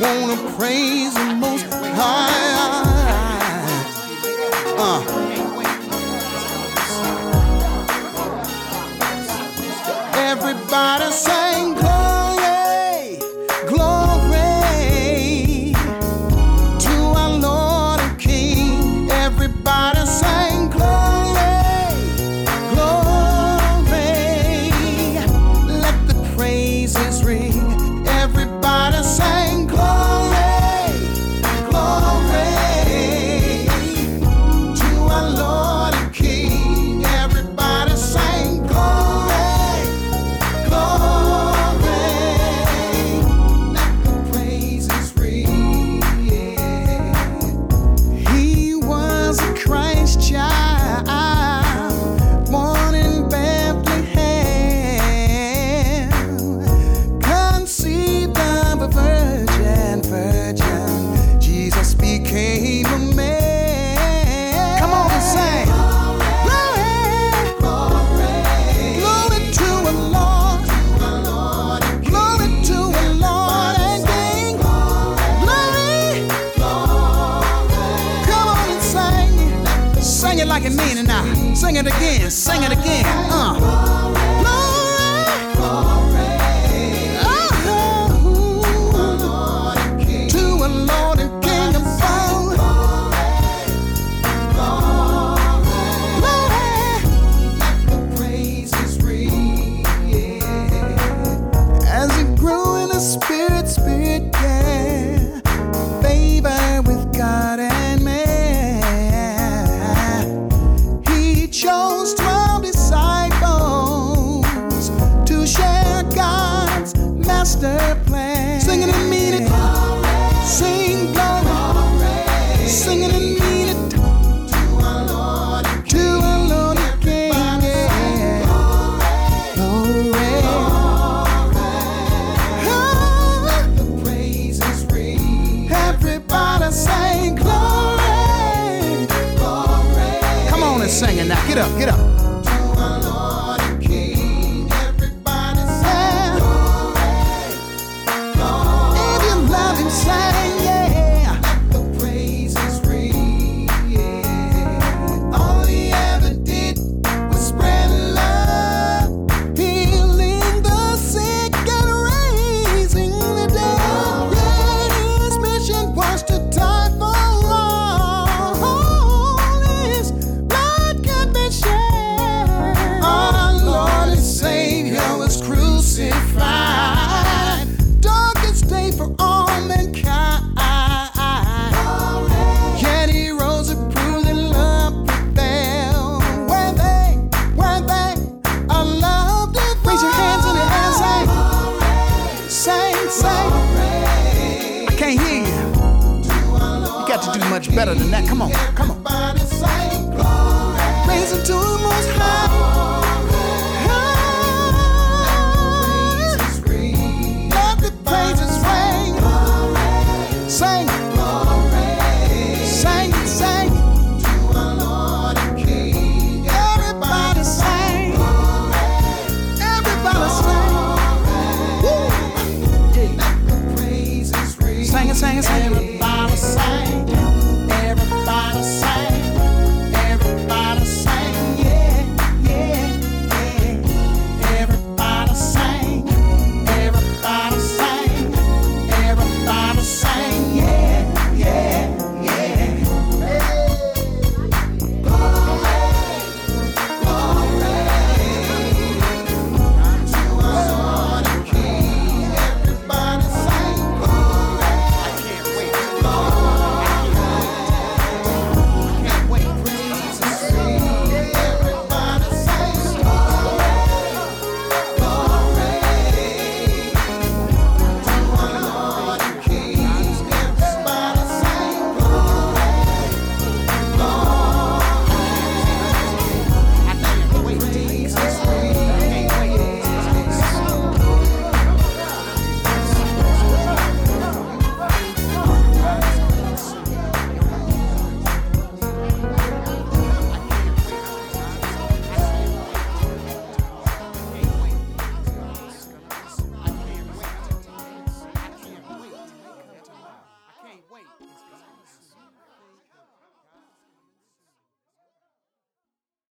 wanna praise him. Sing it again, sing it again. Uh. chose twelve disciples to share God's master plan. singing now. Get up, get up. much better than that. Come on, come on.